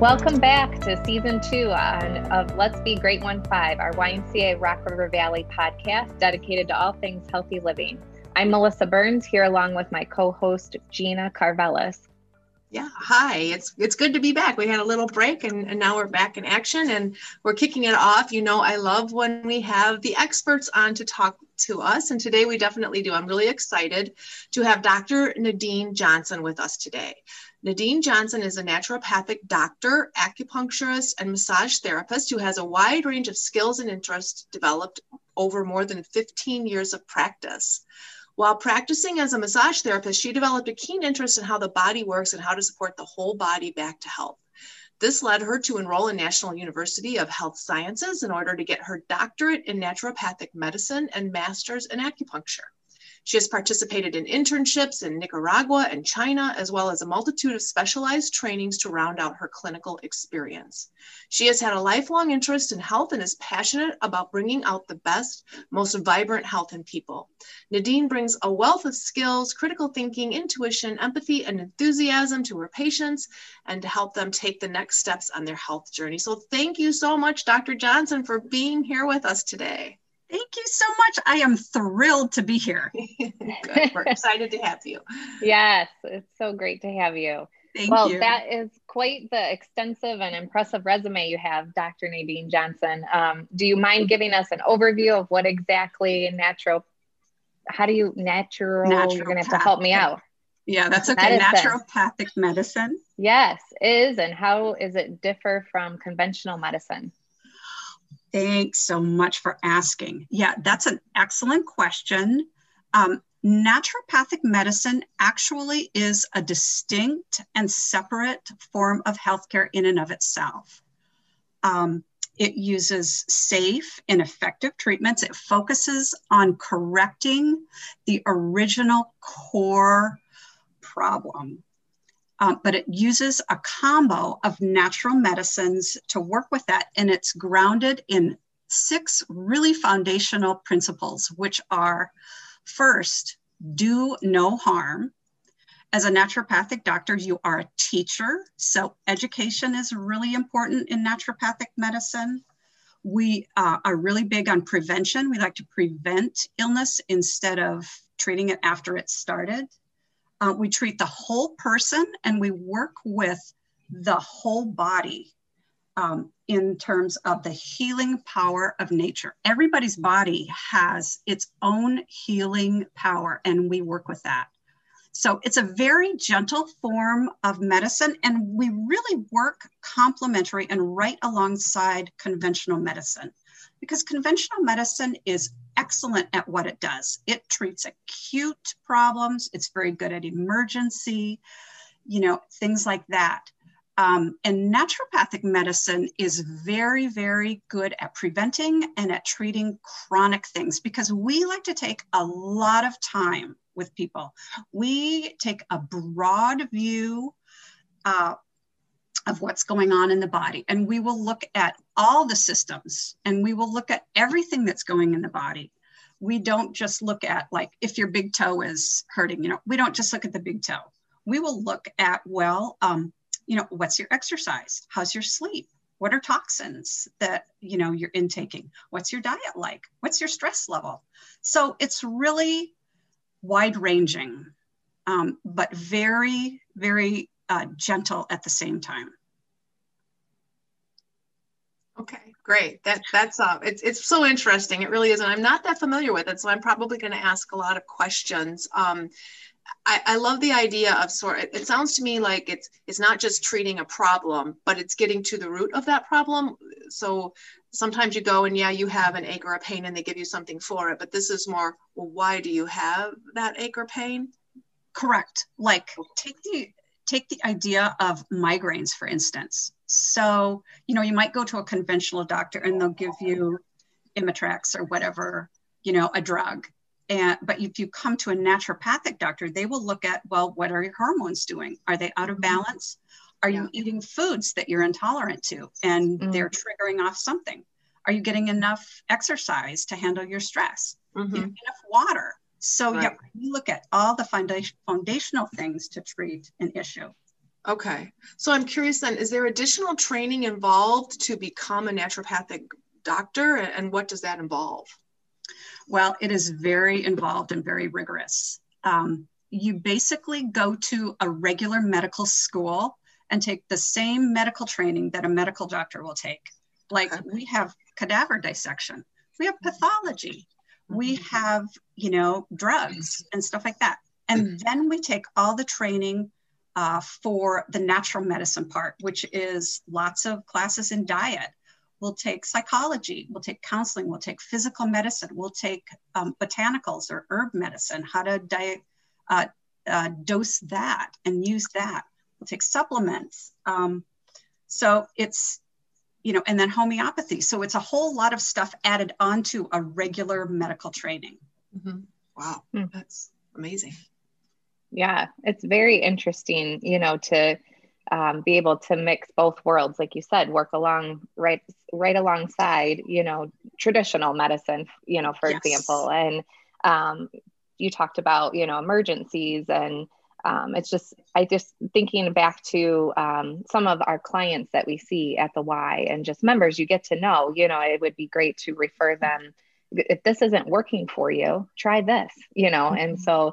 Welcome back to season two on, of Let's Be Great One Five, our YMCA Rock River Valley podcast dedicated to all things healthy living. I'm Melissa Burns here along with my co-host Gina Carvelis. Yeah, hi. It's it's good to be back. We had a little break and, and now we're back in action and we're kicking it off. You know, I love when we have the experts on to talk to us, and today we definitely do. I'm really excited to have Dr. Nadine Johnson with us today. Nadine Johnson is a naturopathic doctor, acupuncturist, and massage therapist who has a wide range of skills and interests developed over more than 15 years of practice. While practicing as a massage therapist, she developed a keen interest in how the body works and how to support the whole body back to health. This led her to enroll in National University of Health Sciences in order to get her doctorate in naturopathic medicine and master's in acupuncture. She has participated in internships in Nicaragua and China, as well as a multitude of specialized trainings to round out her clinical experience. She has had a lifelong interest in health and is passionate about bringing out the best, most vibrant health in people. Nadine brings a wealth of skills, critical thinking, intuition, empathy, and enthusiasm to her patients and to help them take the next steps on their health journey. So, thank you so much, Dr. Johnson, for being here with us today. Thank you so much. I am thrilled to be here. We're excited to have you. Yes, it's so great to have you. Thank well, you. that is quite the extensive and impressive resume you have, Dr. Nadine Johnson. Um, do you mind giving us an overview of what exactly natural, how do you, natural, you're going to have to help me out. Yeah, that's okay. Medicine. Naturopathic medicine. Yes, is and how is it differ from conventional medicine? Thanks so much for asking. Yeah, that's an excellent question. Um, naturopathic medicine actually is a distinct and separate form of healthcare in and of itself. Um, it uses safe and effective treatments. It focuses on correcting the original core problem um, but it uses a combo of natural medicines to work with that. And it's grounded in six really foundational principles, which are first, do no harm. As a naturopathic doctor, you are a teacher. So, education is really important in naturopathic medicine. We uh, are really big on prevention. We like to prevent illness instead of treating it after it started. Uh, we treat the whole person and we work with the whole body um, in terms of the healing power of nature. Everybody's body has its own healing power, and we work with that. So it's a very gentle form of medicine, and we really work complementary and right alongside conventional medicine because conventional medicine is excellent at what it does. It treats acute problems, it's very good at emergency, you know, things like that. Um, and naturopathic medicine is very, very good at preventing and at treating chronic things because we like to take a lot of time with people. We take a broad view uh, of what's going on in the body. And we will look at all the systems and we will look at everything that's going in the body. We don't just look at, like, if your big toe is hurting, you know, we don't just look at the big toe. We will look at, well, um, you know, what's your exercise? How's your sleep? What are toxins that, you know, you're intaking? What's your diet like? What's your stress level? So it's really wide ranging, um, but very, very uh, gentle at the same time. Okay, great. That that's uh, it's it's so interesting. It really is, and I'm not that familiar with it, so I'm probably going to ask a lot of questions. Um, I, I love the idea of sort. It, it sounds to me like it's it's not just treating a problem, but it's getting to the root of that problem. So sometimes you go and yeah, you have an ache or a pain, and they give you something for it. But this is more. Well, why do you have that ache or pain? Correct. Like take the take the idea of migraines, for instance. So, you know, you might go to a conventional doctor and they'll give you Imitrex or whatever, you know, a drug. And, but if you come to a naturopathic doctor, they will look at, well, what are your hormones doing? Are they out of mm-hmm. balance? Are yeah. you eating foods that you're intolerant to and mm-hmm. they're triggering off something? Are you getting enough exercise to handle your stress? Mm-hmm. enough water? So right. yeah, we look at all the foundation, foundational things to treat an issue. Okay. So I'm curious then, is there additional training involved to become a naturopathic doctor? And what does that involve? Well, it is very involved and very rigorous. Um, you basically go to a regular medical school and take the same medical training that a medical doctor will take. Like okay. we have cadaver dissection, we have pathology, we mm-hmm. have, you know, drugs and stuff like that. And mm-hmm. then we take all the training uh, for the natural medicine part, which is lots of classes in diet. We'll take psychology, we'll take counseling, we'll take physical medicine, we'll take um, botanicals or herb medicine, how to diet, uh, uh, dose that and use that. We'll take supplements. Um, so it's, you know, and then homeopathy. So it's a whole lot of stuff added onto a regular medical training. Mm-hmm. Wow, mm. that's amazing. Yeah, it's very interesting, you know, to um, be able to mix both worlds, like you said, work along right right alongside, you know, traditional medicine, you know, for yes. example, and um, you talked about, you know, emergencies and um, it's just i just thinking back to um, some of our clients that we see at the y and just members you get to know you know it would be great to refer them if this isn't working for you try this you know mm-hmm. and so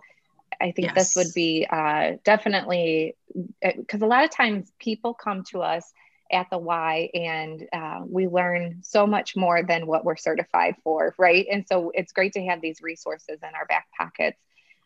I think yes. this would be uh, definitely because uh, a lot of times people come to us at the Y and uh, we learn so much more than what we're certified for, right? And so it's great to have these resources in our back pockets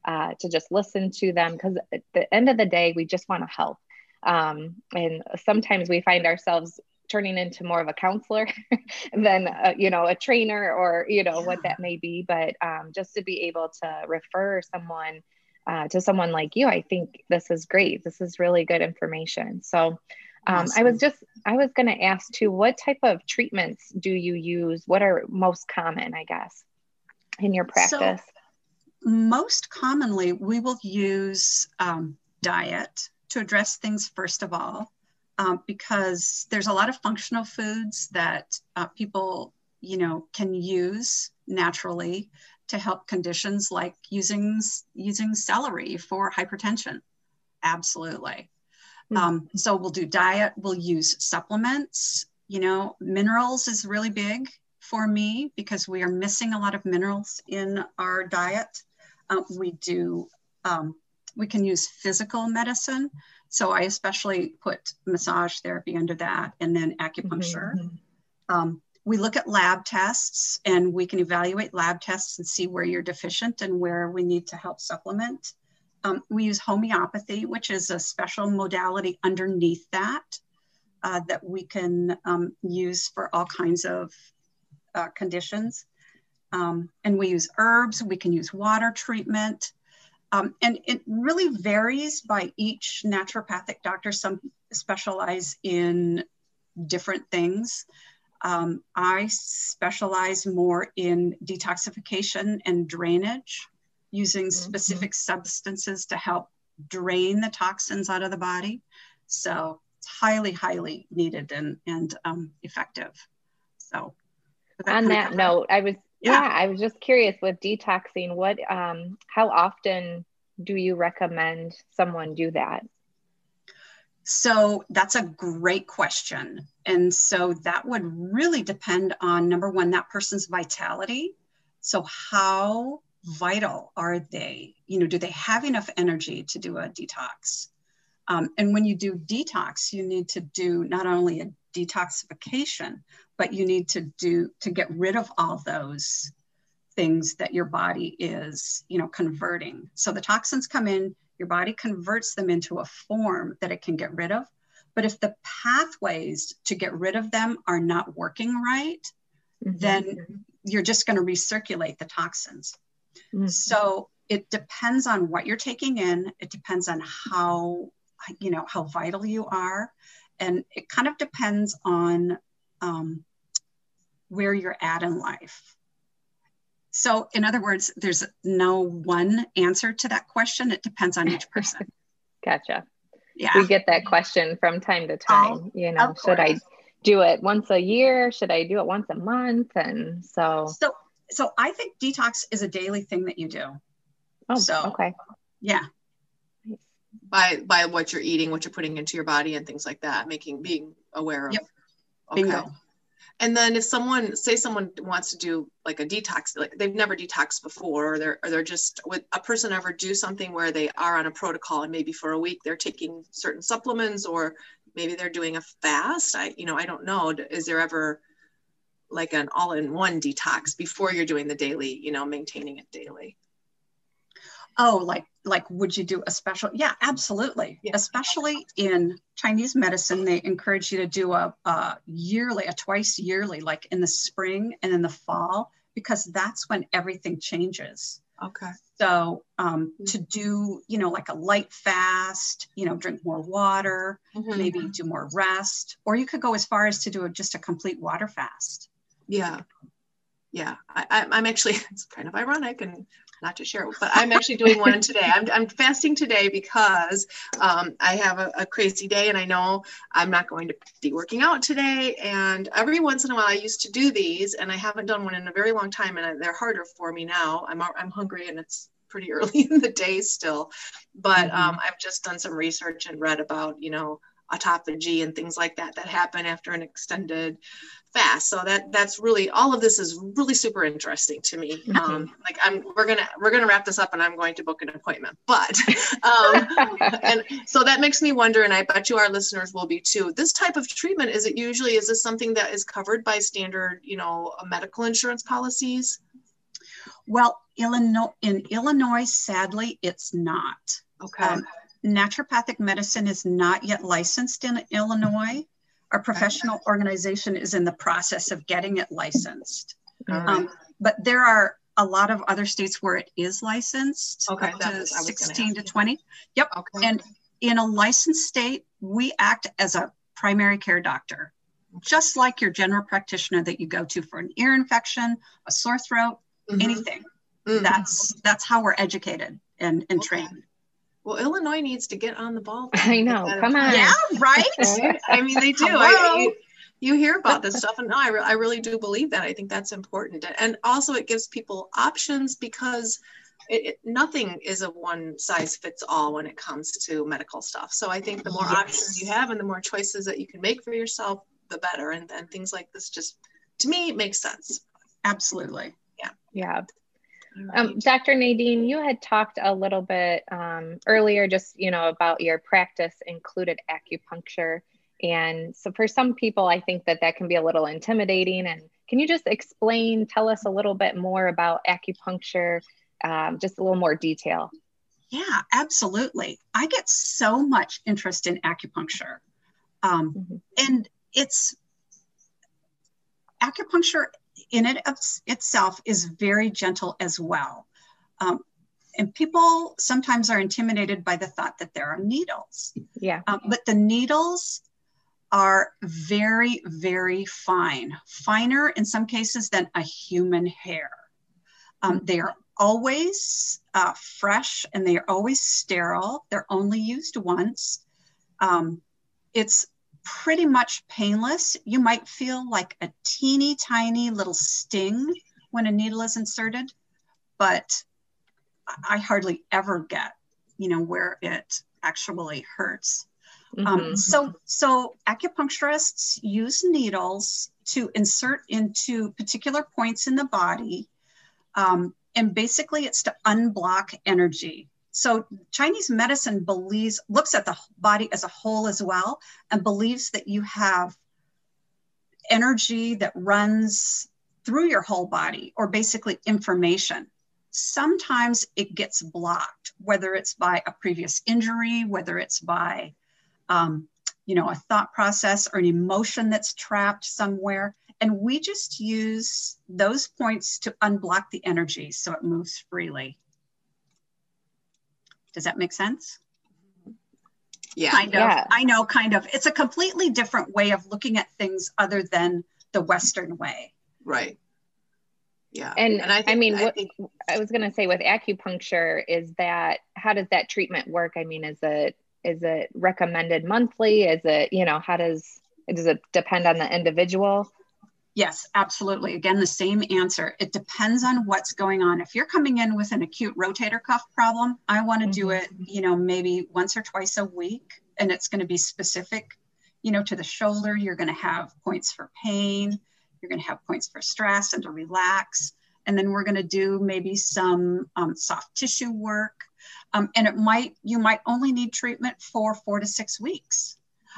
uh, to just listen to them because at the end of the day, we just want to help. Um, and sometimes we find ourselves turning into more of a counselor than a, you know a trainer or you know yeah. what that may be but um, just to be able to refer someone uh, to someone like you, I think this is great. This is really good information. So, um, awesome. I was just, I was going to ask too, what type of treatments do you use? What are most common, I guess, in your practice? So, most commonly, we will use um, diet to address things first of all, um, because there's a lot of functional foods that uh, people, you know, can use naturally to help conditions like using using celery for hypertension. Absolutely. Mm-hmm. Um, so we'll do diet. We'll use supplements. You know, minerals is really big for me because we are missing a lot of minerals in our diet. Uh, we do. Um, we can use physical medicine. So I especially put massage therapy under that, and then acupuncture. Mm-hmm. Um, we look at lab tests and we can evaluate lab tests and see where you're deficient and where we need to help supplement. Um, we use homeopathy, which is a special modality underneath that uh, that we can um, use for all kinds of uh, conditions. Um, and we use herbs, we can use water treatment. Um, and it really varies by each naturopathic doctor. Some specialize in different things. Um, I specialize more in detoxification and drainage using mm-hmm. specific substances to help drain the toxins out of the body. So it's highly, highly needed and, and um, effective. So that on that note, I was, yeah. yeah, I was just curious with detoxing, what, um, how often do you recommend someone do that? So that's a great question. And so that would really depend on number one, that person's vitality. So, how vital are they? You know, do they have enough energy to do a detox? Um, and when you do detox, you need to do not only a detoxification, but you need to do to get rid of all those things that your body is, you know, converting. So the toxins come in, your body converts them into a form that it can get rid of. But if the pathways to get rid of them are not working right, mm-hmm. then you're just going to recirculate the toxins. Mm-hmm. So it depends on what you're taking in. It depends on how, you know, how vital you are. And it kind of depends on um, where you're at in life. So, in other words, there's no one answer to that question. It depends on each person. gotcha. Yeah. We get that question from time to time. Oh, you know, should I do it once a year? Should I do it once a month? And so, so, so I think detox is a daily thing that you do. Oh, so okay. Yeah. by by what you're eating, what you're putting into your body, and things like that. Making being aware of. Yep. Okay. Bingo. And then if someone say someone wants to do like a detox, like they've never detoxed before, or they're or they're just would a person ever do something where they are on a protocol and maybe for a week they're taking certain supplements or maybe they're doing a fast. I you know I don't know. Is there ever like an all-in-one detox before you're doing the daily, you know, maintaining it daily? Oh, like like would you do a special? Yeah, absolutely. Yeah. Especially in Chinese medicine, they encourage you to do a, a yearly, a twice yearly, like in the spring and in the fall, because that's when everything changes. Okay. So um, to do, you know, like a light fast, you know, drink more water, Mhm. maybe do more rest, or you could go as far as to do a, just a complete water fast. Yeah. Yeah. I, I, I'm actually, it's kind of ironic and not to share, but I'm actually doing one today. I'm, I'm fasting today because um, I have a, a crazy day and I know I'm not going to be working out today. And every once in a while, I used to do these and I haven't done one in a very long time and I, they're harder for me now. I'm, I'm hungry and it's pretty early in the day still. But Mhm. um, I've just done some research and read about, you know, autophagy and things like that that happen after an extended fast. So that that's really all of this is really super interesting to me. Um like i'm we're gonna we're gonna wrap this up and i'm going to book an appointment but um and so that makes me wonder and i bet you our listeners will be too this type of treatment is it usually is this something that is covered by standard you know medical insurance policies? Well, Illinois, in Illinois, sadly, it's not. okay. Um, naturopathic medicine is not yet licensed in Illinois. Our professional organization is in the process of getting it licensed. right. Um, but there are a lot of other states where it is licensed, Okay, up to was- I was gonna 16 to ask you. 20. Yep. okay And in a licensed state, we act as a primary care doctor, just like your general practitioner that you go to for an ear infection, a sore throat, Mhm. anything. Mhm. That's that's how we're educated and, and Okay. trained. Well illinois needs to get on the ball I know. Come on. Yeah, right. Right? I mean, they do. I, you, you hear about this stuff, and no, I, re- I really do believe that. I think that's important, and also it gives people options because it, it, nothing is a one size fits all when it comes to medical stuff. So I think the more Yes. options you have and the more choices that you can make for yourself, the better. And then things like this just, to me, makes sense. Absolutely. Yeah. Yeah. Um. Dr. Nadine, you had talked a little bit um, earlier, just you know, about your practice included acupuncture, and so for some people, I think that that can be a little intimidating. And can you just explain, tell us a little bit more about acupuncture, um, just a little more detail? Yeah, absolutely. I get so much interest in acupuncture. Um, Mhm. and it's acupuncture in it of itself is very gentle as well. Um, and people sometimes are intimidated by the thought that there are needles. Yeah. Um, but the needles are very, very fine, finer in some cases than a human hair. Um, they are always uh, fresh and they are always sterile. They're only used once. Um, it's pretty much painless. You might feel like a teeny tiny little sting when a needle is inserted, but I hardly ever get, you know, where it actually hurts. Um, Mhm. so, so acupuncturists use needles to insert into particular points in the body, um, and basically it's to unblock energy. So Chinese medicine believes looks at the body as a whole as well, and believes that you have energy that runs through your whole body, or basically information. Sometimes it gets blocked, whether it's by a previous injury, whether it's by um, you know, a thought process or an emotion that's trapped somewhere. And we just use those points to unblock the energy so it moves freely. Does that make sense? yeah. Kind of. Yeah. I know, kind of. It's a completely different way of looking at things other than the Western way. Right. Yeah. And, I, think- mean, I what, think- I was going to say with acupuncture is that how does that treatment work? I mean, is it is it recommended monthly? Is it you know how does does it depend on the individual? Yes, absolutely. Again, the same answer. It depends on what's going on. If you're coming in with an acute rotator cuff problem, I want to mm-hmm. do it, you know, maybe once or twice a week, and it's going to be specific, you know, to the shoulder. You're going to have points for pain. You're going to have points for stress and to relax. And then we're going to do maybe some um, soft tissue work. Um, and it might, you might only need treatment for four to six weeks.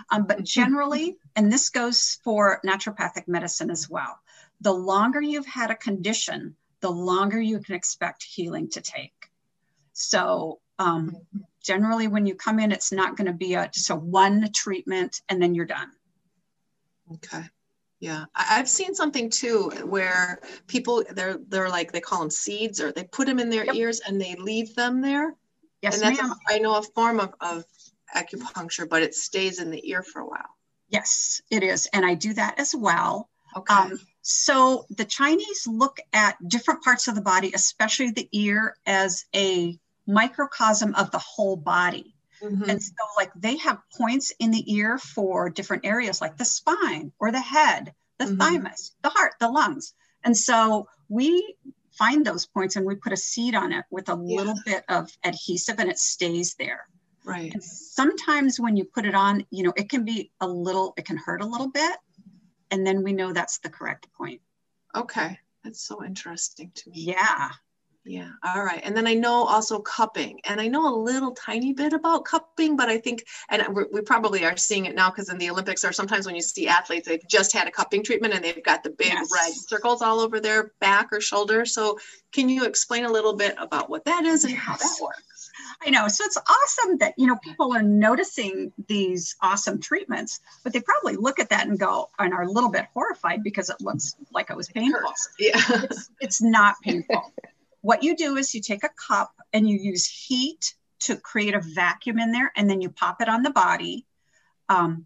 Um, but generally, and this goes for naturopathic medicine as well, the longer you've had a condition, the longer you can expect healing to take. So um, generally, when you come in, it's not going to be a, just a one treatment and then you're done. Okay. Yeah, I've seen something too where people they're they're like they call them seeds or they put them in their yep. ears and they leave them there. Yes, and that's ma'am. A, I know a form of, of acupuncture, but it stays in the ear for a while. Yes, it is. And I do that as well. Okay. Um, so the Chinese look at different parts of the body, especially the ear, as a microcosm of the whole body. Mm-hmm. And so, like, they have points in the ear for different areas, like the spine or the head, the mm-hmm. thymus, the heart, the lungs. And so, we find those points and we put a seed on it with a yeah. little bit of adhesive and it stays there. Right. And sometimes when you put it on, you know, it can be a little, it can hurt a little bit. And then we know that's the correct point. Okay. That's so interesting to me. Yeah. Yeah. All right. And then I know also cupping, and I know a little tiny bit about cupping, but I think, and we probably are seeing it now because in the Olympics, or sometimes when you see athletes, they've just had a cupping treatment and they've got the big yes. red circles all over their back or shoulder. So, can you explain a little bit about what that is and yes. how that works? I know. So it's awesome that, you know, people are noticing these awesome treatments, but they probably look at that and go and are a little bit horrified because it looks like it was painful. Yeah. It's, it's not painful. what you do is you take a cup and you use heat to create a vacuum in there and then you pop it on the body. Um,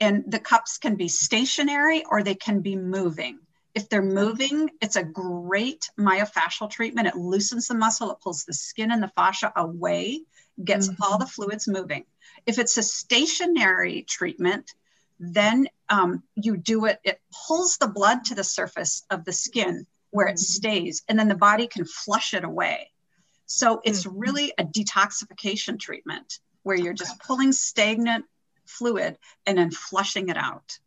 and the cups can be stationary or they can be moving. If they're moving, it's a great myofascial treatment. It loosens the muscle, it pulls the skin and the fascia away, gets mm-hmm. all the fluids moving. If it's a stationary treatment, then um, you do it, it pulls the blood to the surface of the skin where it mm-hmm. stays, and then the body can flush it away. So it's mm-hmm. really a detoxification treatment where you're just pulling stagnant fluid and then flushing it out.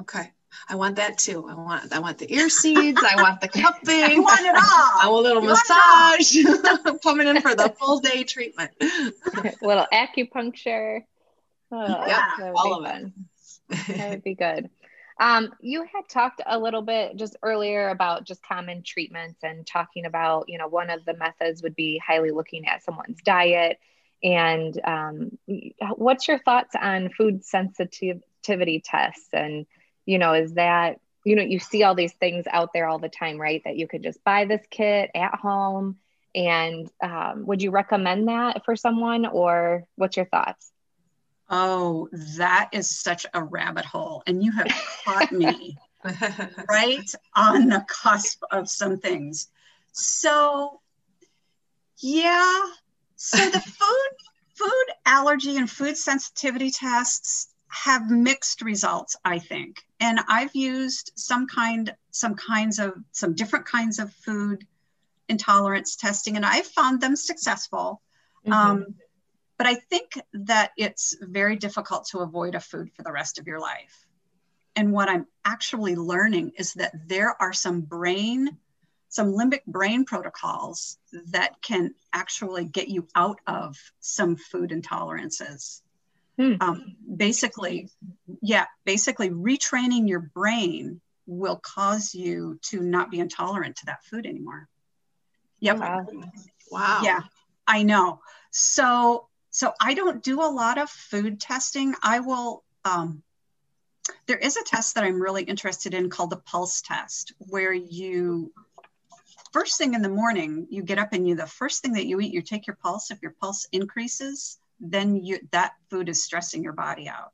Okay. I want that too. I want I want the ear seeds. I want the cupping. I want it all. I want a little you massage. Coming in for the full day treatment. A little acupuncture. Oh, yeah, all of it. that would be good. Um, you had talked a little bit just earlier about just common treatments and talking about, you know, one of the methods would be highly looking at someone's diet. And um, what's your thoughts on food sensitivity tests and you know, is that, you know, you see all these things out there all the time, right? That you could just buy this kit at home. And um, would you recommend that for someone or what's your thoughts? Oh, that is such a rabbit hole. And you have caught me right on the cusp of some things. So, yeah. So the food food allergy and food sensitivity tests have mixed results, I think. And I've used some kind, some kinds of, some different kinds of food intolerance testing, and I've found them successful. Mm-hmm. Um, but I think that it's very difficult to avoid a food for the rest of your life. And what I'm actually learning is that there are some brain, some limbic brain protocols that can actually get you out of some food intolerances. Hmm. Um, basically, yeah, basically retraining your brain will cause you to not be intolerant to that food anymore. Yep. Wow. wow. Yeah, I know. So, so I don't do a lot of food testing. I will. Um, there is a test that I'm really interested in called the pulse test, where you first thing in the morning you get up and you the first thing that you eat you take your pulse. If your pulse increases, then you that food is stressing your body out.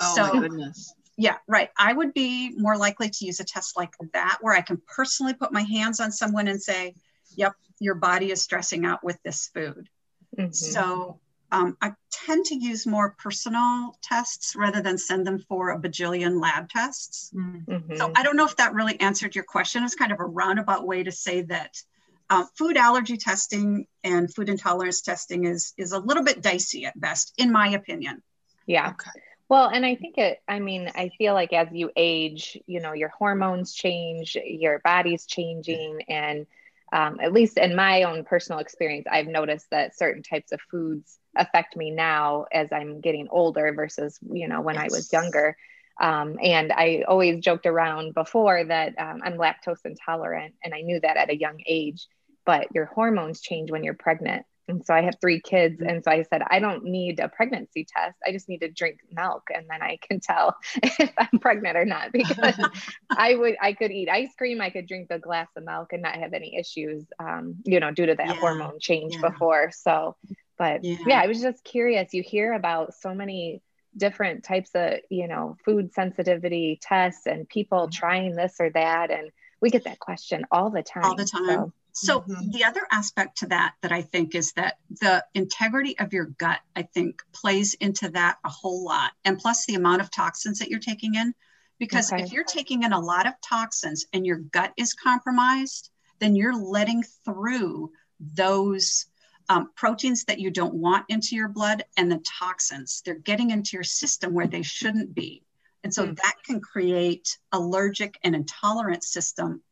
Oh so, my goodness. Yeah, right. I would be more likely to use a test like that where I can personally put my hands on someone and say, "Yep, your body is stressing out with this food." Mm-hmm. So um, I tend to use more personal tests rather than send them for a bajillion lab tests. Mm-hmm. So I don't know if that really answered your question. It's kind of a roundabout way to say that uh, food allergy testing and food intolerance testing is is a little bit dicey at best, in my opinion. Yeah. Okay. Well, and I think it, I mean, I feel like as you age, you know, your hormones change, your body's changing. And um, at least in my own personal experience, I've noticed that certain types of foods affect me now as I'm getting older versus, you know, when yes. I was younger. Um, and I always joked around before that um, I'm lactose intolerant, and I knew that at a young age. But your hormones change when you're pregnant, and so I have three kids. And so I said, I don't need a pregnancy test. I just need to drink milk. And then I can tell if I'm pregnant or not because I would, I could eat ice cream. I could drink a glass of milk and not have any issues, um, you know, due to that yeah. hormone change yeah. before. So, but yeah. yeah, I was just curious. You hear about so many different types of, you know, food sensitivity tests and people mm-hmm. trying this or that. And we get that question all the time. All the time. So, so mm-hmm. the other aspect to that that I think is that the integrity of your gut, I think, plays into that a whole lot. And plus the amount of toxins that you're taking in. Because okay. if you're taking in a lot of toxins and your gut is compromised, then you're letting through those um, proteins that you don't want into your blood and the toxins. They're getting into your system where they shouldn't be. And so mm-hmm. that can create allergic and intolerant system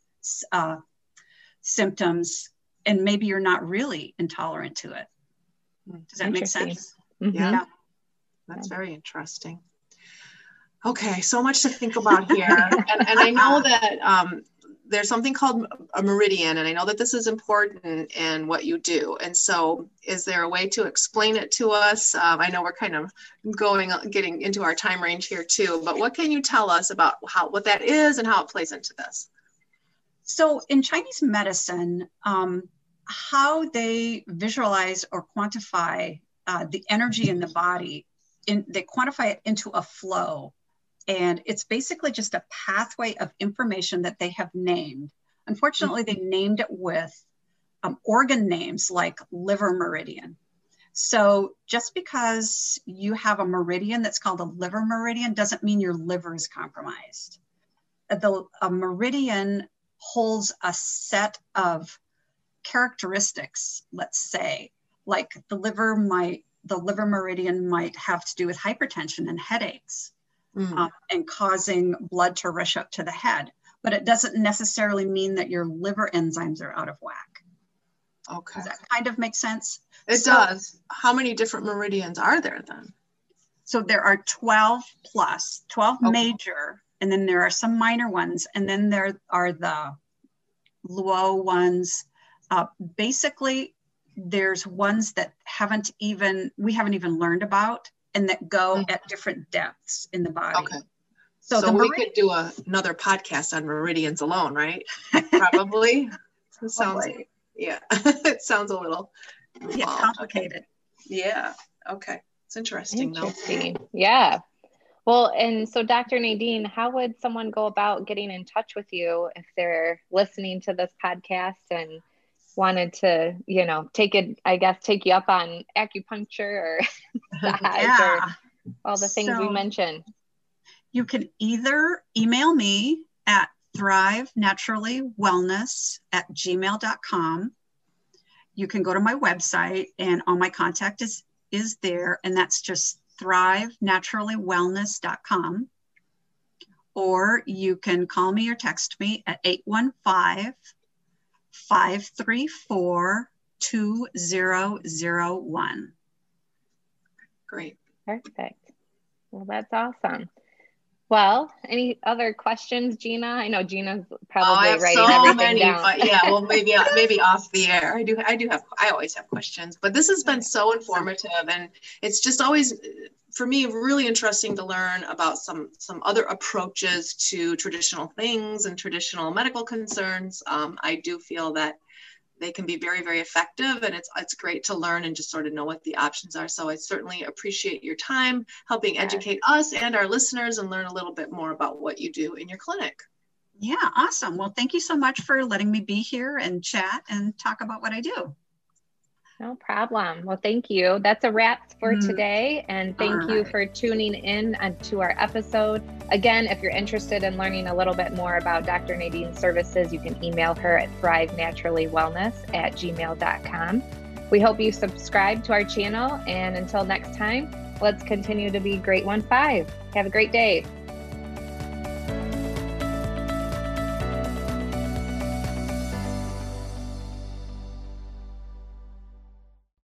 uh, symptoms and maybe you're not really intolerant to it. Does that make sense? Mm-hmm. Yeah. That's very interesting. Okay, so much to think about here. and, and I know that um, there's something called a meridian, and I know that this is important in what you do. And so, is there a way to explain it to us? Um, I know we're kind of going, getting into our time range here too, but what can you tell us about how what that is and how it plays into this? So in Chinese medicine, um, how they visualize or quantify uh, the energy in the body, in, they quantify it into a flow. And it's basically just a pathway of information that they have named. Unfortunately, they named it with um, organ names like liver meridian. So just because you have a meridian that's called a liver meridian doesn't mean your liver is compromised. The a meridian holds a set of characteristics, let's say, like the liver might, the liver meridian might have to do with hypertension and headaches mm. um, and causing blood to rush up to the head. But it doesn't necessarily mean that your liver enzymes are out of whack. Okay. Does that kind of make sense? It so, does. How many different meridians are there then? So there are 12 plus, 12 okay. major and then there are some minor ones, and then there are the Luo ones. Uh, basically, there's ones that haven't even we haven't even learned about, and that go mm-hmm. at different depths in the body. Okay. So, so we could do a, another podcast on meridians alone, right? Probably. sounds yeah. it sounds a little yeah complicated. Yeah. Okay. It's interesting, interesting. though. Yeah. Well, and so Dr. Nadine, how would someone go about getting in touch with you if they're listening to this podcast and wanted to, you know, take it, I guess, take you up on acupuncture or, yeah. or all the things so we mentioned? You can either email me at thrive naturally wellness at gmail.com. You can go to my website and all my contact is is there and that's just thrivenaturallywellness.com. Or you can call me or text me at 815 534 2001. Great. Perfect. Well, that's awesome. Well, any other questions, Gina? I know Gina's probably oh, writing so everything many, down. But yeah, well, maybe maybe off the air. I do I do have I always have questions, but this has been so informative, and it's just always for me really interesting to learn about some some other approaches to traditional things and traditional medical concerns. Um, I do feel that they can be very very effective and it's it's great to learn and just sort of know what the options are. So i certainly appreciate your time helping educate us and our listeners and learn a little bit more about what you do in your clinic. Yeah awesome. Well thank you so much for letting me be here and chat and talk about what i do No problem. Well, thank you. That's a wrap for mm. today. And thank All you right. for tuning in to our episode. Again, if you're interested in learning a little bit more about Dr. Nadine's services, you can email her at thrivenaturallywellness at gmail.com. We hope you subscribe to our channel. And until next time, let's continue to be Great One Five. Have a great day.